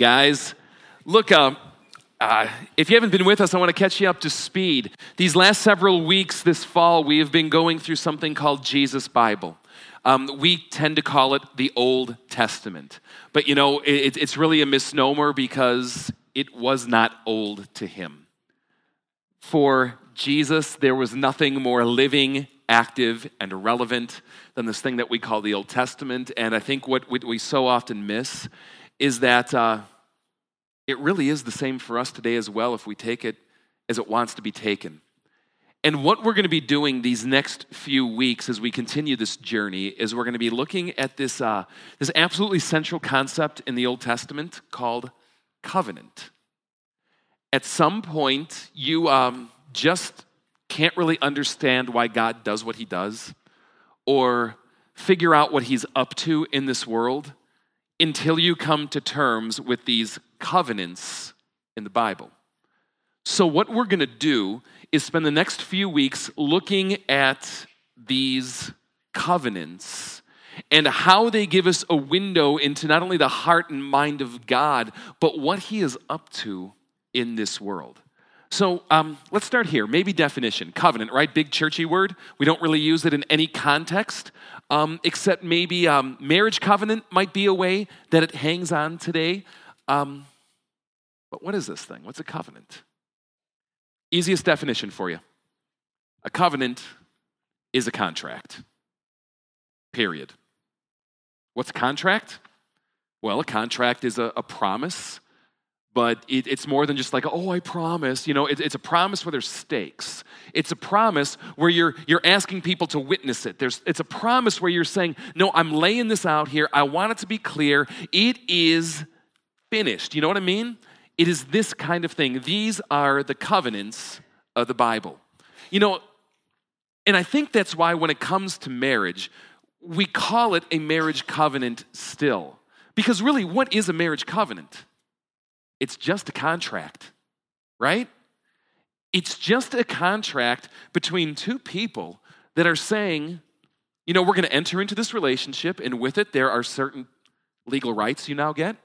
Guys. Look, uh, uh, if you haven't been with us, I want to catch you up to speed. These last several weeks this fall, we have been going through something called Jesus Bible. Um, we tend to call it the Old Testament. But you know, it, it's really a misnomer because it was not old to him. For Jesus, there was nothing more living, active, and relevant than this thing that we call the Old Testament. And I think what we so often miss is that uh, it really is the same for us today as well if we take it as it wants to be taken. And what we're going to be doing these next few weeks as we continue this journey is we're going to be looking at this, uh, this absolutely central concept in the Old Testament called covenant. At some point, you um, just can't really understand why God does what he does or figure out what he's up to in this world until you come to terms with these covenants in the Bible. So, what we're going to do is spend the next few weeks looking at these covenants and how they give us a window into not only the heart and mind of God, but what He is up to in this world. So um, let's start here. Maybe definition covenant, right? Big churchy word. We don't really use it in any context, um, except maybe um, marriage covenant might be a way that it hangs on today. Um, but what is this thing? What's a covenant? Easiest definition for you a covenant is a contract, period. What's a contract? Well, a contract is a, a promise, but it, it's more than just like, oh, I promise. You know, it, it's a promise where there's stakes. It's a promise where you're, you're asking people to witness it. There's, it's a promise where you're saying, no, I'm laying this out here. I want it to be clear. It is finished. You know what I mean? It is this kind of thing. These are the covenants of the Bible. You know, and I think that's why when it comes to marriage, we call it a marriage covenant still. Because really, what is a marriage covenant? It's just a contract, right? It's just a contract between two people that are saying, you know, we're going to enter into this relationship, and with it, there are certain legal rights you now get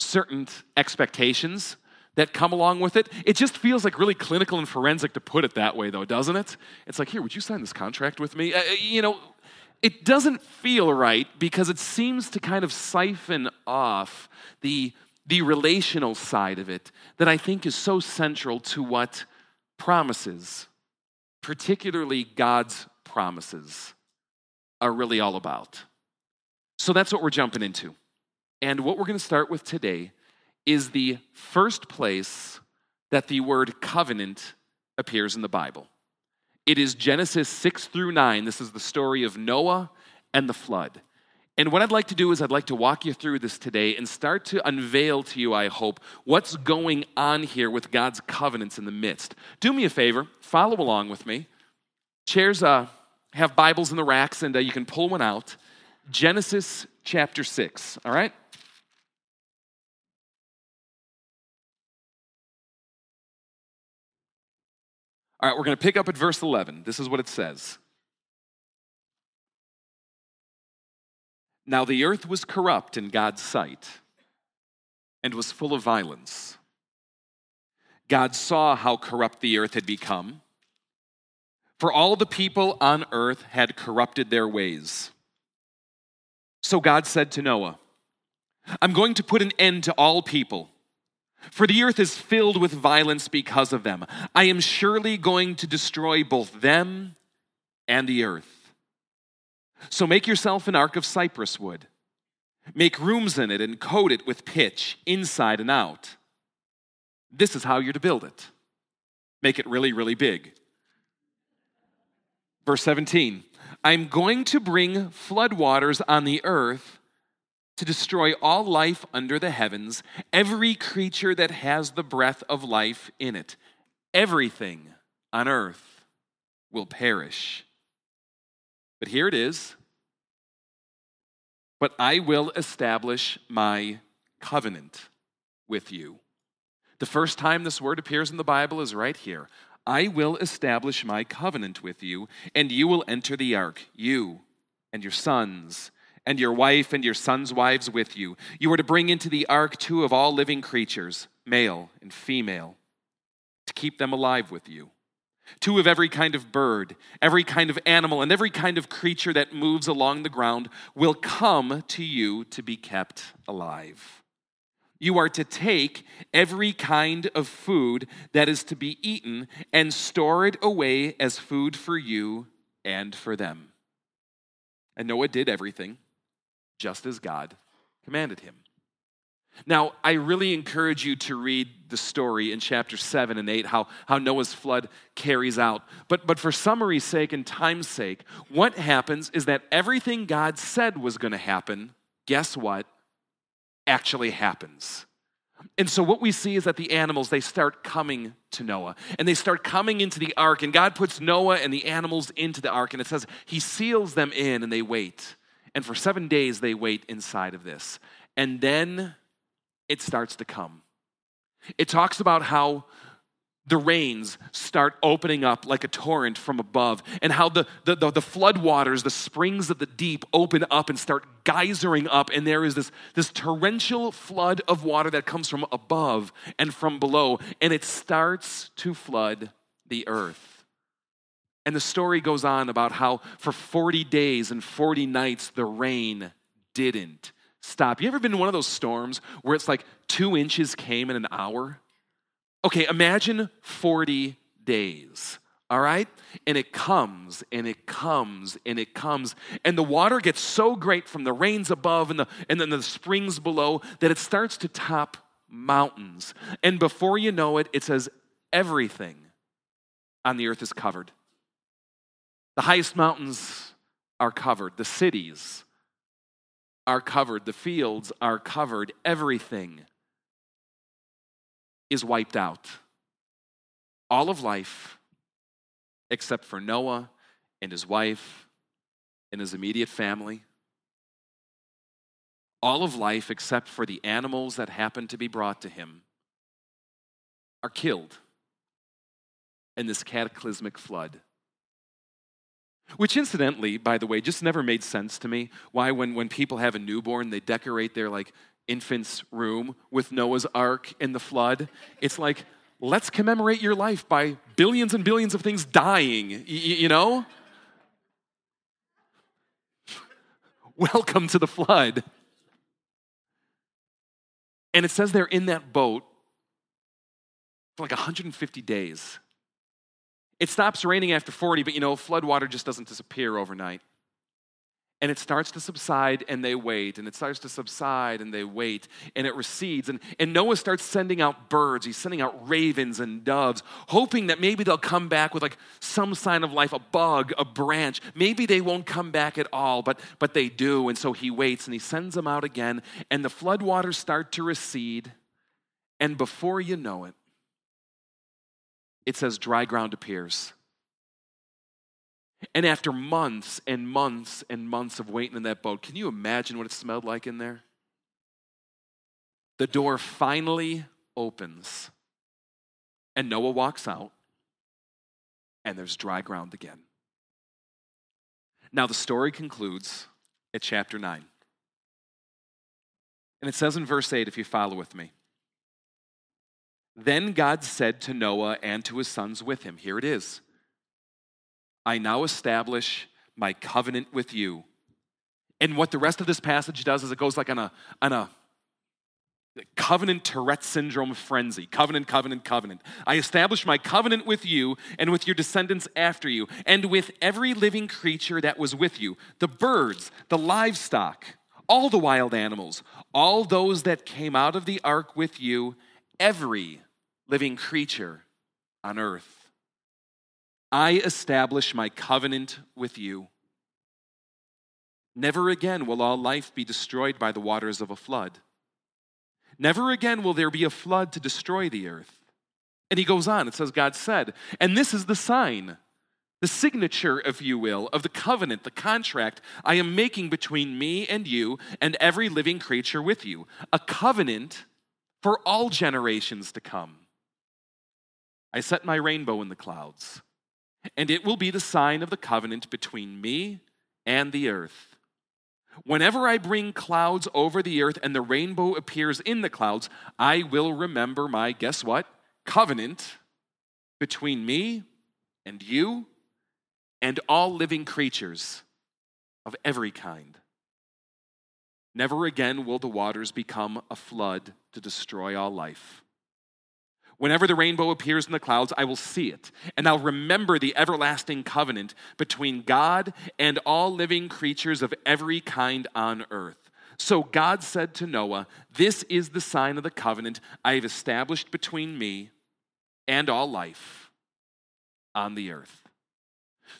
certain expectations that come along with it. It just feels like really clinical and forensic to put it that way, though, doesn't it? It's like, here, would you sign this contract with me? Uh, you know, it doesn't feel right because it seems to kind of siphon off the, the relational side of it that I think is so central to what promises, particularly God's promises, are really all about. So that's what we're jumping into. And what we're going to start with today is the first place that the word covenant appears in the Bible. It is Genesis 6 through 9. This is the story of Noah and the flood. And what I'd like to do is, I'd like to walk you through this today and start to unveil to you, I hope, what's going on here with God's covenants in the midst. Do me a favor, follow along with me. Chairs uh, have Bibles in the racks, and uh, you can pull one out. Genesis chapter 6, all right? All right, we're going to pick up at verse 11. This is what it says. Now the earth was corrupt in God's sight and was full of violence. God saw how corrupt the earth had become, for all the people on earth had corrupted their ways. So God said to Noah, I'm going to put an end to all people for the earth is filled with violence because of them. I am surely going to destroy both them and the earth. So make yourself an ark of cypress wood. Make rooms in it and coat it with pitch, inside and out. This is how you're to build it. Make it really, really big. Verse 17 I'm going to bring floodwaters on the earth to destroy all life under the heavens, every creature that has the breath of life in it. Everything on earth will perish. But here it is. But I will establish my covenant with you. The first time this word appears in the Bible is right here. I will establish my covenant with you, and you will enter the ark, you and your sons and your wife and your sons' wives with you. You are to bring into the ark two of all living creatures, male and female, to keep them alive with you. Two of every kind of bird, every kind of animal, and every kind of creature that moves along the ground will come to you to be kept alive. You are to take every kind of food that is to be eaten and store it away as food for you and for them. And Noah did everything just as God commanded him. Now, I really encourage you to read the story in chapter 7 and 8, how, how Noah's flood carries out. But, but for summary's sake and time's sake, what happens is that everything God said was going to happen, guess what? Actually happens. And so what we see is that the animals, they start coming to Noah. And they start coming into the ark. And God puts Noah and the animals into the ark. And it says he seals them in and they wait. And for seven days, they wait inside of this. And then it starts to come. It talks about how the rains start opening up like a torrent from above, and how the, the, the, the flood waters, the springs of the deep, open up and start geysering up, and there is this, this torrential flood of water that comes from above and from below, and it starts to flood the earth. And the story goes on about how for 40 days and 40 nights the rain didn't stop. You ever been in one of those storms where it's like two inches came in an hour? Okay, imagine 40 days. All right? And it comes and it comes and it comes. And the water gets so great from the rains above and, the, and then the springs below that it starts to top mountains. And before you know it, it says everything on the earth is covered. The highest mountains are covered, the cities are covered, the fields are covered, everything is wiped out. All of life, except for Noah and his wife and his immediate family. All of life, except for the animals that happen to be brought to him, are killed in this cataclysmic flood. Which, incidentally, by the way, just never made sense to me. Why, when, when people have a newborn, they decorate their like infant's room with Noah's Ark and the flood. It's like, let's commemorate your life by billions and billions of things dying, y- you know? Welcome to the flood. And it says they're in that boat for like 150 days. It stops raining after 40, but you know, floodwater just doesn't disappear overnight. And it starts to subside and they wait, and it starts to subside and they wait, and it recedes. And, and Noah starts sending out birds. He's sending out ravens and doves, hoping that maybe they'll come back with like some sign of life, a bug, a branch. Maybe they won't come back at all, but, but they do. And so he waits and he sends them out again, and the floodwaters start to recede. And before you know it, it says dry ground appears. And after months and months and months of waiting in that boat, can you imagine what it smelled like in there? The door finally opens, and Noah walks out, and there's dry ground again. Now, the story concludes at chapter 9. And it says in verse 8, if you follow with me. Then God said to Noah and to his sons with him, Here it is I now establish my covenant with you. And what the rest of this passage does is it goes like on a, on a covenant Tourette syndrome frenzy. Covenant, covenant, covenant. I establish my covenant with you and with your descendants after you, and with every living creature that was with you the birds, the livestock, all the wild animals, all those that came out of the ark with you, every living creature on earth. I establish my covenant with you. Never again will all life be destroyed by the waters of a flood. Never again will there be a flood to destroy the earth. And he goes on, it says, God said, and this is the sign, the signature, if you will, of the covenant, the contract I am making between me and you and every living creature with you, a covenant for all generations to come. I set my rainbow in the clouds, and it will be the sign of the covenant between me and the earth. Whenever I bring clouds over the earth and the rainbow appears in the clouds, I will remember my, guess what? Covenant between me and you and all living creatures of every kind. Never again will the waters become a flood to destroy all life. Whenever the rainbow appears in the clouds, I will see it, and I'll remember the everlasting covenant between God and all living creatures of every kind on earth. So God said to Noah, This is the sign of the covenant I have established between me and all life on the earth.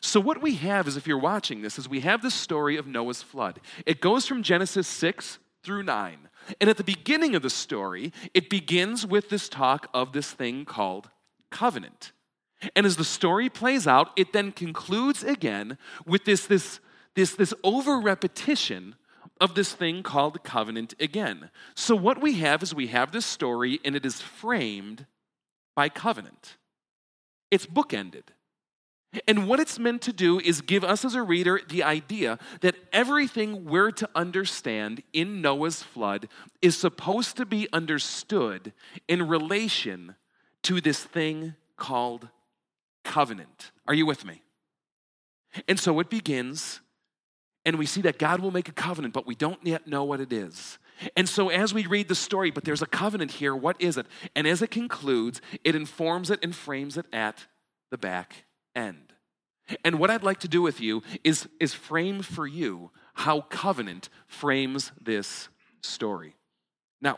So, what we have is, if you're watching this, is we have the story of Noah's flood. It goes from Genesis 6 through 9. And at the beginning of the story, it begins with this talk of this thing called covenant. And as the story plays out, it then concludes again with this, this, this, this over repetition of this thing called covenant again. So, what we have is we have this story, and it is framed by covenant. It's bookended. And what it's meant to do is give us as a reader the idea that everything we're to understand in Noah's flood is supposed to be understood in relation to this thing called covenant. Are you with me? And so it begins, and we see that God will make a covenant, but we don't yet know what it is. And so, as we read the story, but there's a covenant here, what is it? And as it concludes, it informs it and frames it at the back end. And what I'd like to do with you is, is frame for you how covenant frames this story. Now,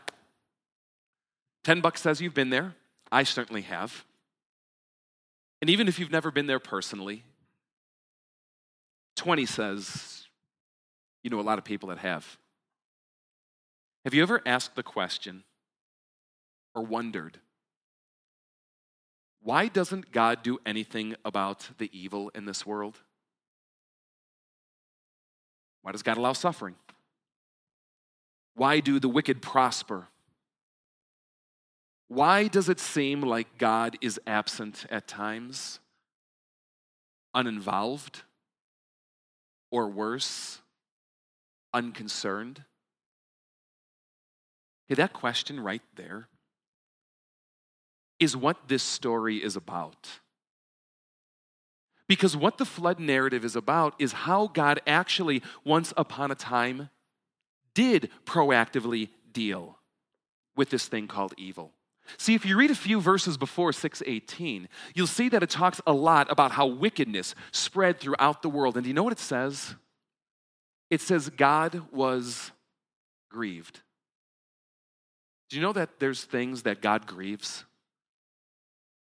10 bucks says you've been there. I certainly have. And even if you've never been there personally, 20 says you know a lot of people that have. Have you ever asked the question or wondered why doesn't God do anything about the evil in this world? Why does God allow suffering? Why do the wicked prosper? Why does it seem like God is absent at times, uninvolved, or worse, unconcerned? Hey, that question right there is what this story is about. Because what the flood narrative is about is how God actually, once upon a time, did proactively deal with this thing called evil. See, if you read a few verses before 618, you'll see that it talks a lot about how wickedness spread throughout the world. And do you know what it says? It says God was grieved. Do you know that there's things that God grieves?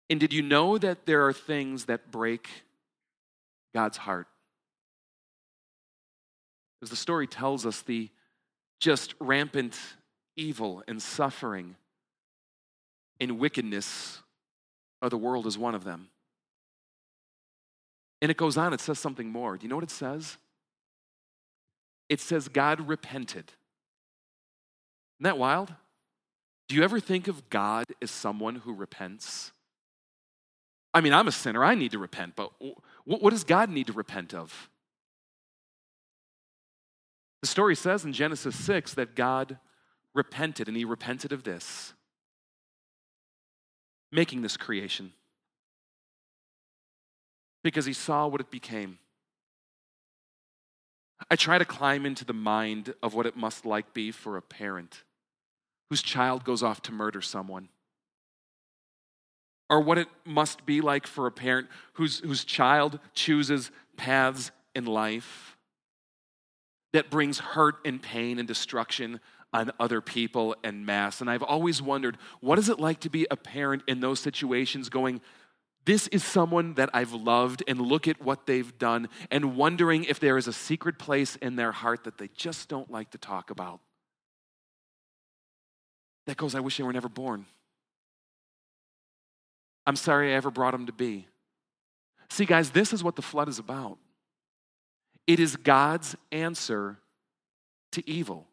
And did you know that there are things that break God's heart? As the story tells us, the just rampant evil and suffering and wickedness of the world is one of them. And it goes on, it says something more. Do you know what it says? It says God repented. Isn't that wild? Do you ever think of God as someone who repents? I mean, I'm a sinner. I need to repent, but what does God need to repent of? The story says in Genesis 6 that God repented, and he repented of this making this creation because he saw what it became. I try to climb into the mind of what it must like be for a parent whose child goes off to murder someone or what it must be like for a parent whose, whose child chooses paths in life that brings hurt and pain and destruction on other people and mass. And I've always wondered what is it like to be a parent in those situations going, this is someone that I've loved, and look at what they've done, and wondering if there is a secret place in their heart that they just don't like to talk about. That goes, I wish they were never born. I'm sorry I ever brought him to be. See, guys, this is what the flood is about. It is God's answer to evil.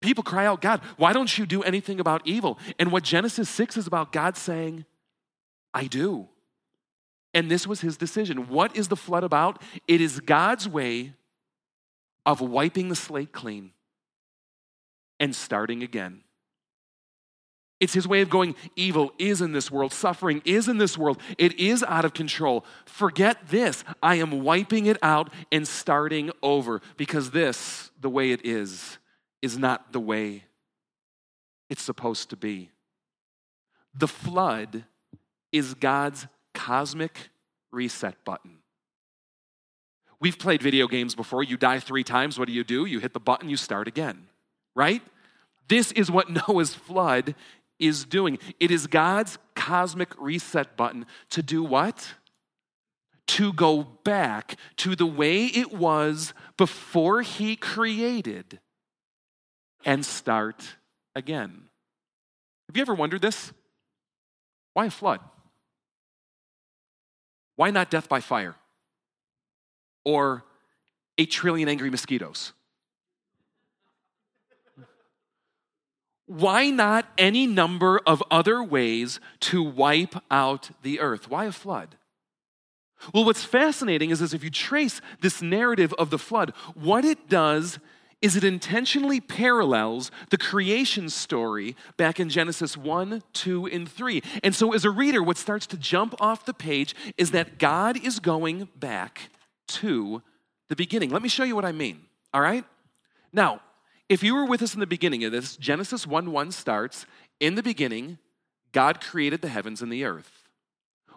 People cry out, God, why don't you do anything about evil? And what Genesis 6 is about, God saying, I do. And this was his decision. What is the flood about? It is God's way of wiping the slate clean and starting again. It's his way of going, evil is in this world, suffering is in this world, it is out of control. Forget this. I am wiping it out and starting over because this, the way it is, is not the way it's supposed to be. The flood is God's cosmic reset button. We've played video games before. You die three times. What do you do? You hit the button, you start again, right? This is what Noah's flood is doing. It is God's cosmic reset button to do what? To go back to the way it was before He created and start again. Have you ever wondered this? Why a flood? Why not death by fire? Or eight trillion angry mosquitoes? Why not any number of other ways to wipe out the earth? Why a flood? Well, what's fascinating is, is if you trace this narrative of the flood, what it does is it intentionally parallels the creation story back in Genesis 1, 2, and 3. And so, as a reader, what starts to jump off the page is that God is going back to the beginning. Let me show you what I mean, all right? Now, if you were with us in the beginning of this, Genesis 1 1 starts In the beginning, God created the heavens and the earth.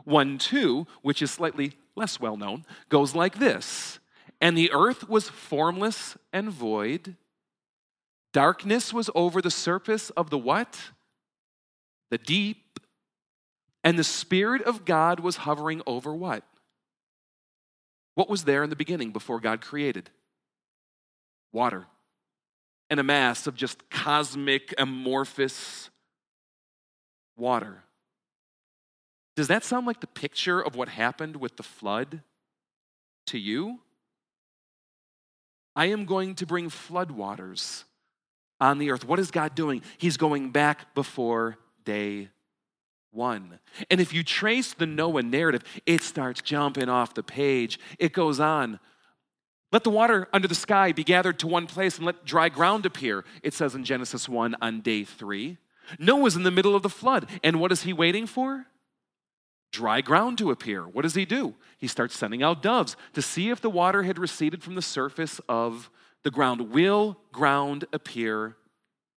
1 2, which is slightly less well known, goes like this And the earth was formless and void. Darkness was over the surface of the what? The deep. And the Spirit of God was hovering over what? What was there in the beginning before God created? Water and a mass of just cosmic, amorphous water. Does that sound like the picture of what happened with the flood to you? I am going to bring floodwaters on the earth. What is God doing? He's going back before day one. And if you trace the Noah narrative, it starts jumping off the page. It goes on let the water under the sky be gathered to one place and let dry ground appear, it says in Genesis 1 on day three. Noah's in the middle of the flood, and what is he waiting for? Dry ground to appear. What does he do? He starts sending out doves to see if the water had receded from the surface of the ground. Will ground appear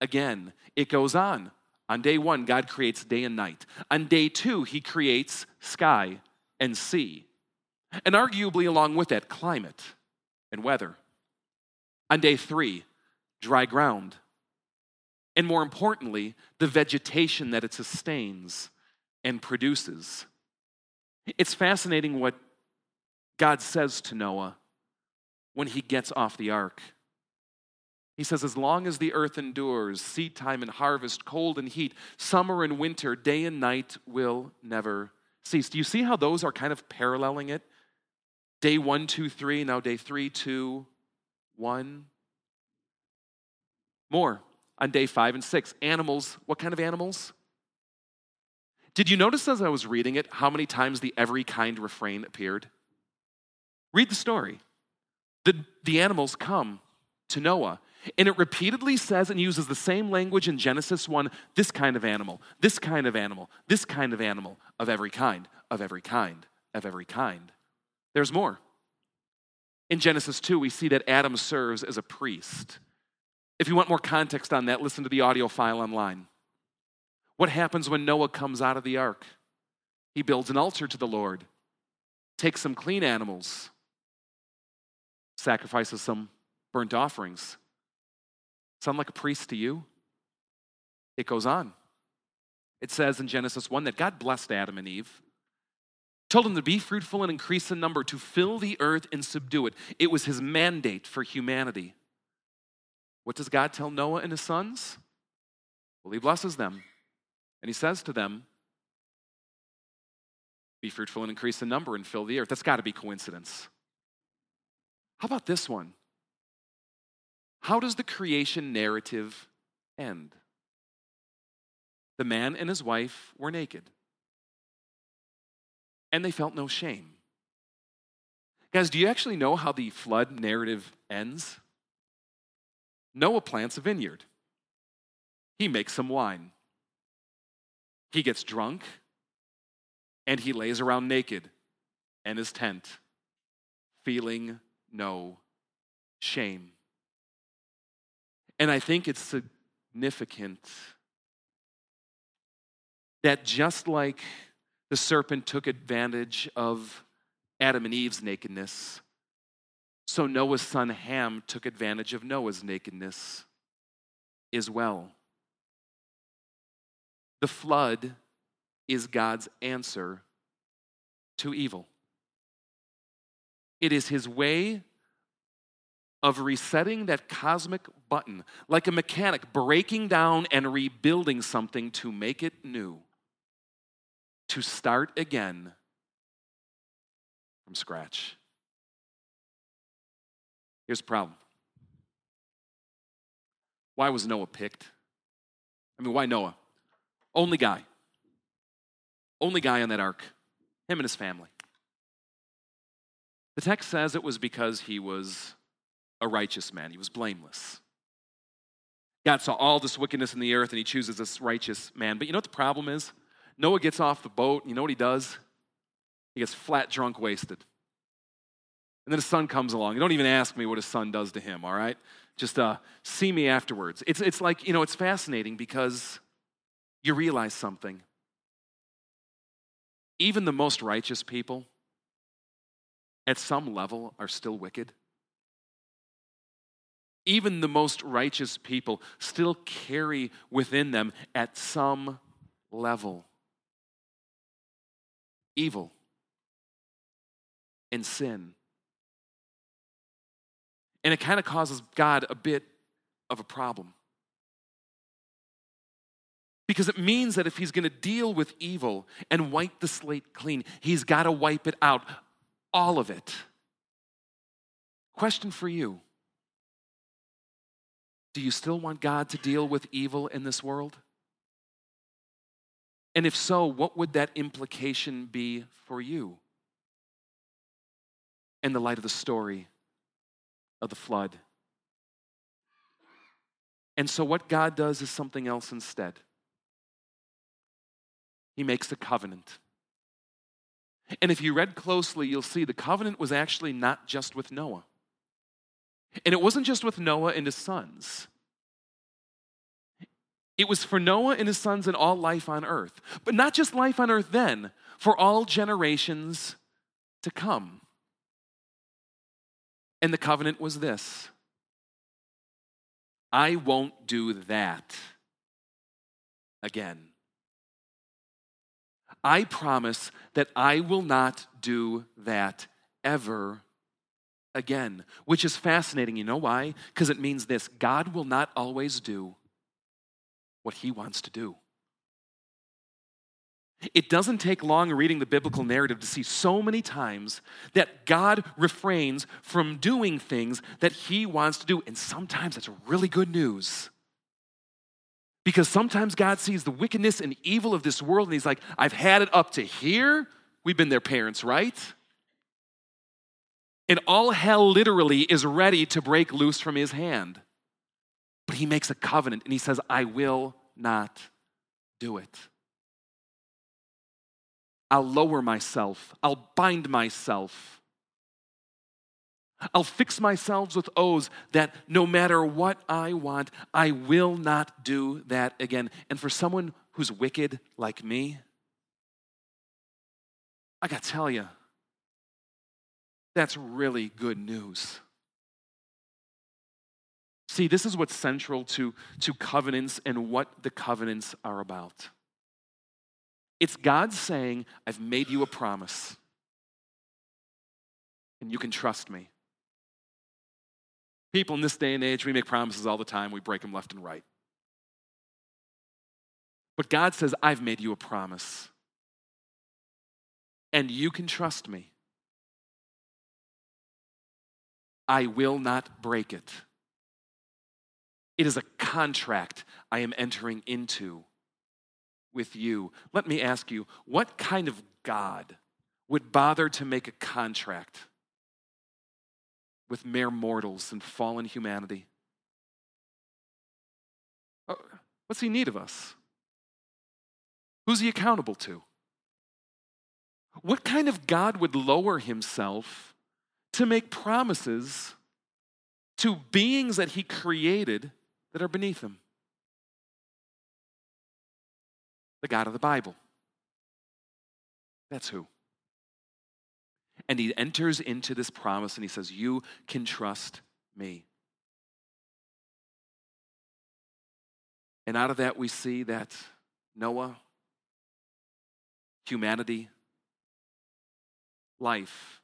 again? It goes on. On day one, God creates day and night. On day two, he creates sky and sea. And arguably, along with that, climate and weather. On day three, dry ground. And more importantly, the vegetation that it sustains and produces. It's fascinating what God says to Noah when he gets off the ark. He says, As long as the earth endures, seed time and harvest, cold and heat, summer and winter, day and night will never cease. Do you see how those are kind of paralleling it? Day one, two, three, now day three, two, one. More on day five and six. Animals, what kind of animals? Did you notice as I was reading it how many times the every kind refrain appeared? Read the story. The, the animals come to Noah, and it repeatedly says and uses the same language in Genesis 1 this kind of animal, this kind of animal, this kind of animal, of every kind, of every kind, of every kind. There's more. In Genesis 2, we see that Adam serves as a priest. If you want more context on that, listen to the audio file online. What happens when Noah comes out of the ark? He builds an altar to the Lord, takes some clean animals, sacrifices some burnt offerings. Sound like a priest to you? It goes on. It says in Genesis 1 that God blessed Adam and Eve told him to be fruitful and increase in number, to fill the earth and subdue it. It was his mandate for humanity. What does God tell Noah and his sons? Well, he blesses them. And he says to them, Be fruitful and increase in number and fill the earth. That's got to be coincidence. How about this one? How does the creation narrative end? The man and his wife were naked and they felt no shame. Guys, do you actually know how the flood narrative ends? Noah plants a vineyard. He makes some wine. He gets drunk and he lays around naked in his tent, feeling no shame. And I think it's significant that just like the serpent took advantage of Adam and Eve's nakedness, so Noah's son Ham took advantage of Noah's nakedness as well. The flood is God's answer to evil. It is his way of resetting that cosmic button, like a mechanic breaking down and rebuilding something to make it new, to start again from scratch. Here's the problem why was Noah picked? I mean, why Noah? Only guy. Only guy on that ark. Him and his family. The text says it was because he was a righteous man, he was blameless. God saw all this wickedness in the earth and he chooses this righteous man. But you know what the problem is? Noah gets off the boat, you know what he does? He gets flat drunk, wasted. And then his son comes along. You don't even ask me what his son does to him, all right? Just uh, see me afterwards. It's, it's like, you know, it's fascinating because you realize something. Even the most righteous people, at some level, are still wicked. Even the most righteous people still carry within them, at some level, evil and sin. And it kind of causes God a bit of a problem. Because it means that if he's going to deal with evil and wipe the slate clean, he's got to wipe it out, all of it. Question for you Do you still want God to deal with evil in this world? And if so, what would that implication be for you in the light of the story of the flood. And so, what God does is something else instead. He makes a covenant. And if you read closely, you'll see the covenant was actually not just with Noah. And it wasn't just with Noah and his sons. It was for Noah and his sons and all life on earth. But not just life on earth then, for all generations to come. And the covenant was this I won't do that again. I promise that I will not do that ever again, which is fascinating. You know why? Because it means this God will not always do what he wants to do. It doesn't take long reading the biblical narrative to see so many times that God refrains from doing things that he wants to do. And sometimes that's really good news. Because sometimes God sees the wickedness and evil of this world and he's like, I've had it up to here. We've been their parents, right? And all hell literally is ready to break loose from his hand. But he makes a covenant and he says, I will not do it. I'll lower myself, I'll bind myself. I'll fix myself with oaths that no matter what I want, I will not do that again. And for someone who's wicked like me, I gotta tell you, that's really good news. See, this is what's central to, to covenants and what the covenants are about. It's God saying, I've made you a promise, and you can trust me. People in this day and age, we make promises all the time, we break them left and right. But God says, I've made you a promise, and you can trust me. I will not break it. It is a contract I am entering into with you. Let me ask you, what kind of God would bother to make a contract with mere mortals and fallen humanity? Uh, what's he need of us? Who's he accountable to? What kind of God would lower himself to make promises to beings that he created that are beneath him? The God of the Bible. That's who. And he enters into this promise and he says, You can trust me. And out of that, we see that Noah, humanity, life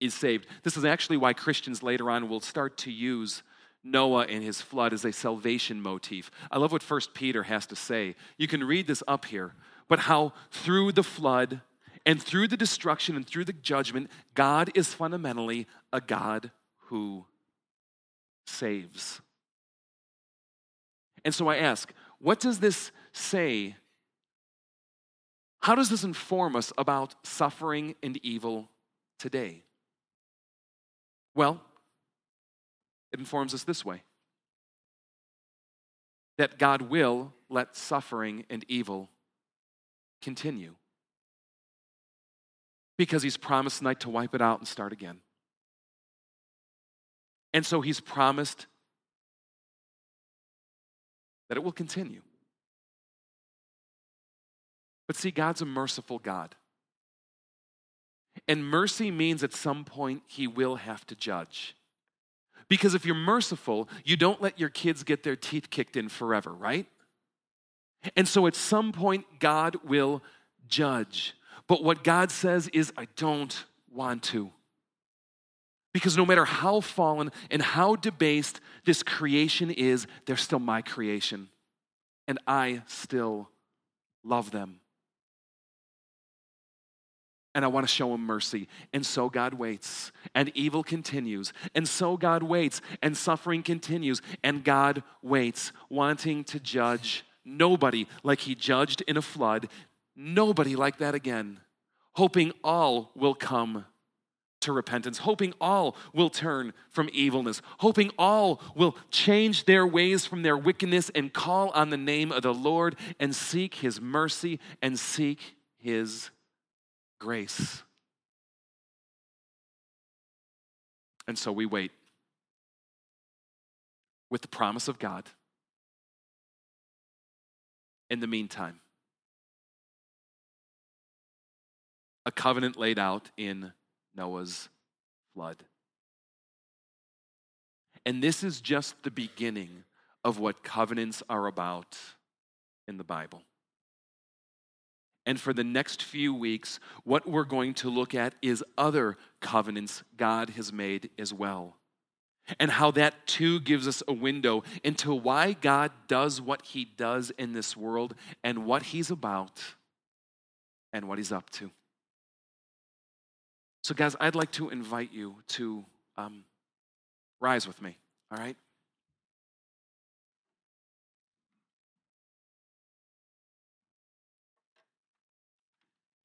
is saved. This is actually why Christians later on will start to use Noah and his flood as a salvation motif. I love what First Peter has to say. You can read this up here, but how through the flood and through the destruction and through the judgment, God is fundamentally a God who saves. And so I ask, what does this say? How does this inform us about suffering and evil today? Well, it informs us this way that God will let suffering and evil continue because He's promised tonight to wipe it out and start again. And so He's promised that it will continue. But see, God's a merciful God. And mercy means at some point he will have to judge. Because if you're merciful, you don't let your kids get their teeth kicked in forever, right? And so at some point, God will judge. But what God says is, I don't want to. Because no matter how fallen and how debased this creation is, they're still my creation. And I still love them. And I want to show him mercy. And so God waits, and evil continues. And so God waits, and suffering continues. And God waits, wanting to judge nobody like he judged in a flood, nobody like that again, hoping all will come to repentance, hoping all will turn from evilness, hoping all will change their ways from their wickedness and call on the name of the Lord and seek his mercy and seek his grace. And so we wait with the promise of God. In the meantime, a covenant laid out in Noah's flood. And this is just the beginning of what covenants are about in the Bible. And for the next few weeks, what we're going to look at is other covenants God has made as well. And how that too gives us a window into why God does what he does in this world and what he's about and what he's up to. So, guys, I'd like to invite you to um, rise with me, all right?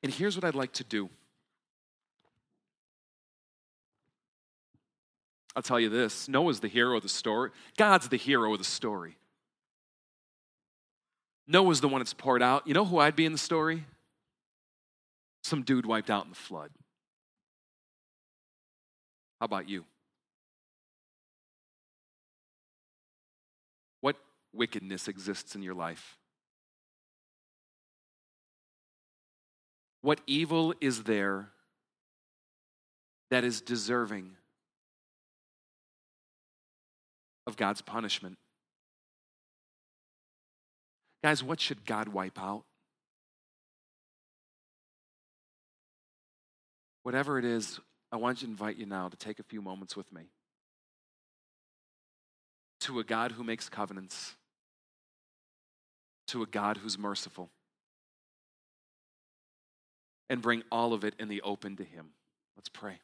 And here's what I'd like to do I'll tell you this Noah's the hero of the story, God's the hero of the story. Noah's the one that's poured out. You know who I'd be in the story? Some dude wiped out in the flood. How about you? What wickedness exists in your life? What evil is there that is deserving of God's punishment? Guys, what should God wipe out? Whatever it is, I want to invite you now to take a few moments with me to a God who makes covenants, to a God who's merciful, and bring all of it in the open to Him. Let's pray.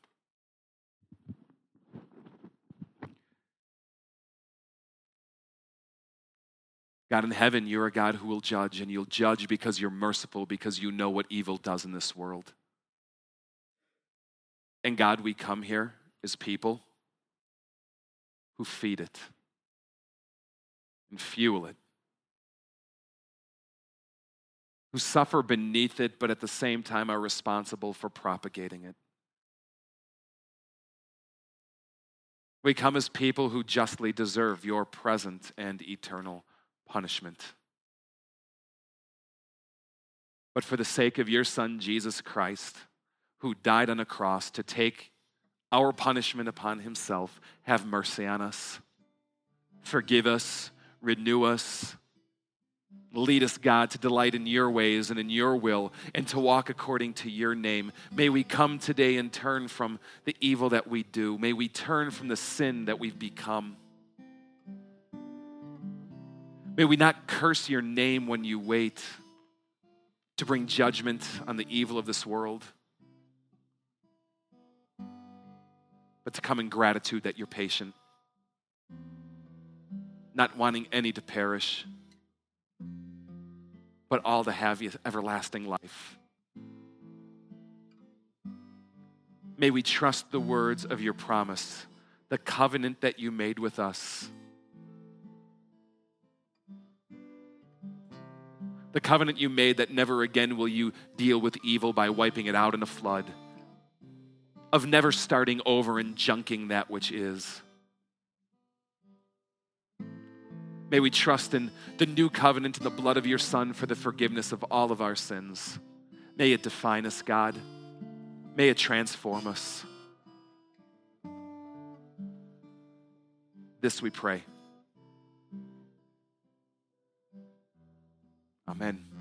God in heaven, you're a God who will judge, and you'll judge because you're merciful, because you know what evil does in this world. And God, we come here as people who feed it and fuel it who suffer beneath it, but at the same time are responsible for propagating it. We come as people who justly deserve your present and eternal punishment. But for the sake of your Son, Jesus Christ, who died on a cross to take our punishment upon himself, have mercy on us. Forgive us, renew us, Lead us, God, to delight in your ways and in your will and to walk according to your name. May we come today and turn from the evil that we do. May we turn from the sin that we've become. May we not curse your name when you wait to bring judgment on the evil of this world, but to come in gratitude that you're patient, not wanting any to perish but all to have everlasting life. May we trust the words of your promise, the covenant that you made with us. The covenant you made that never again will you deal with evil by wiping it out in a flood, of never starting over and junking that which is. May we trust in the new covenant and the blood of your Son for the forgiveness of all of our sins. May it define us, God. May it transform us. This we pray. Amen.